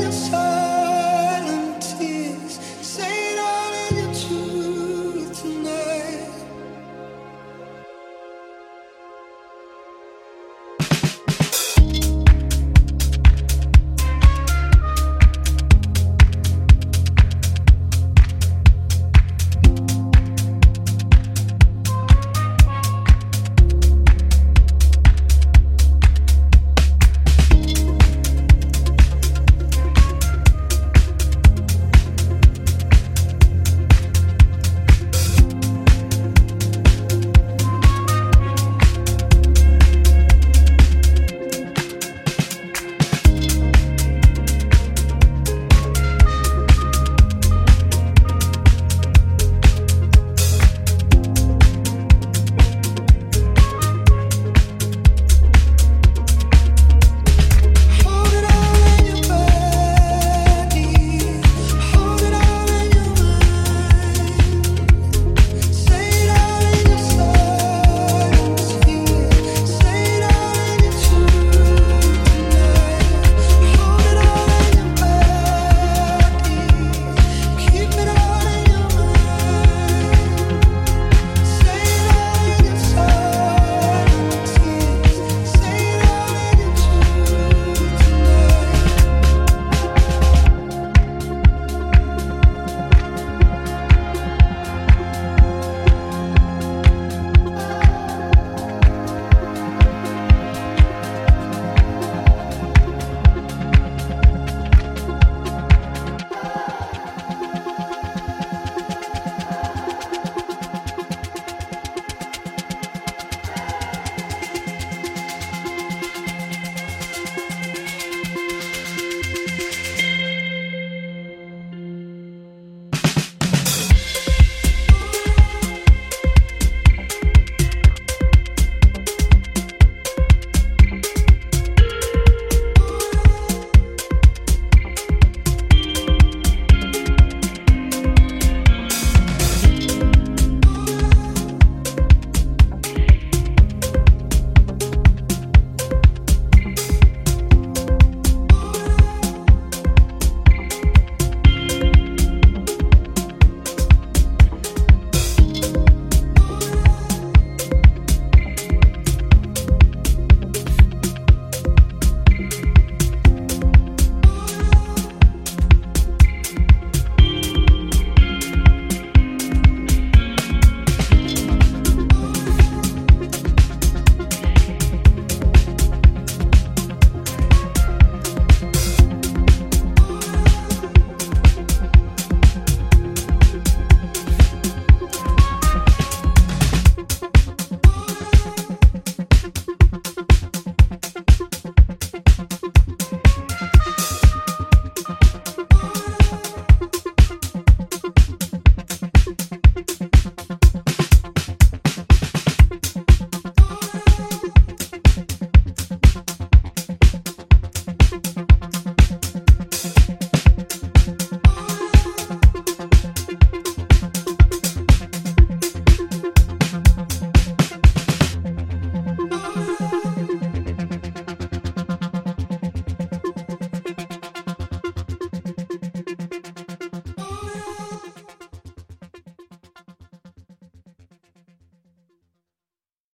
the sun.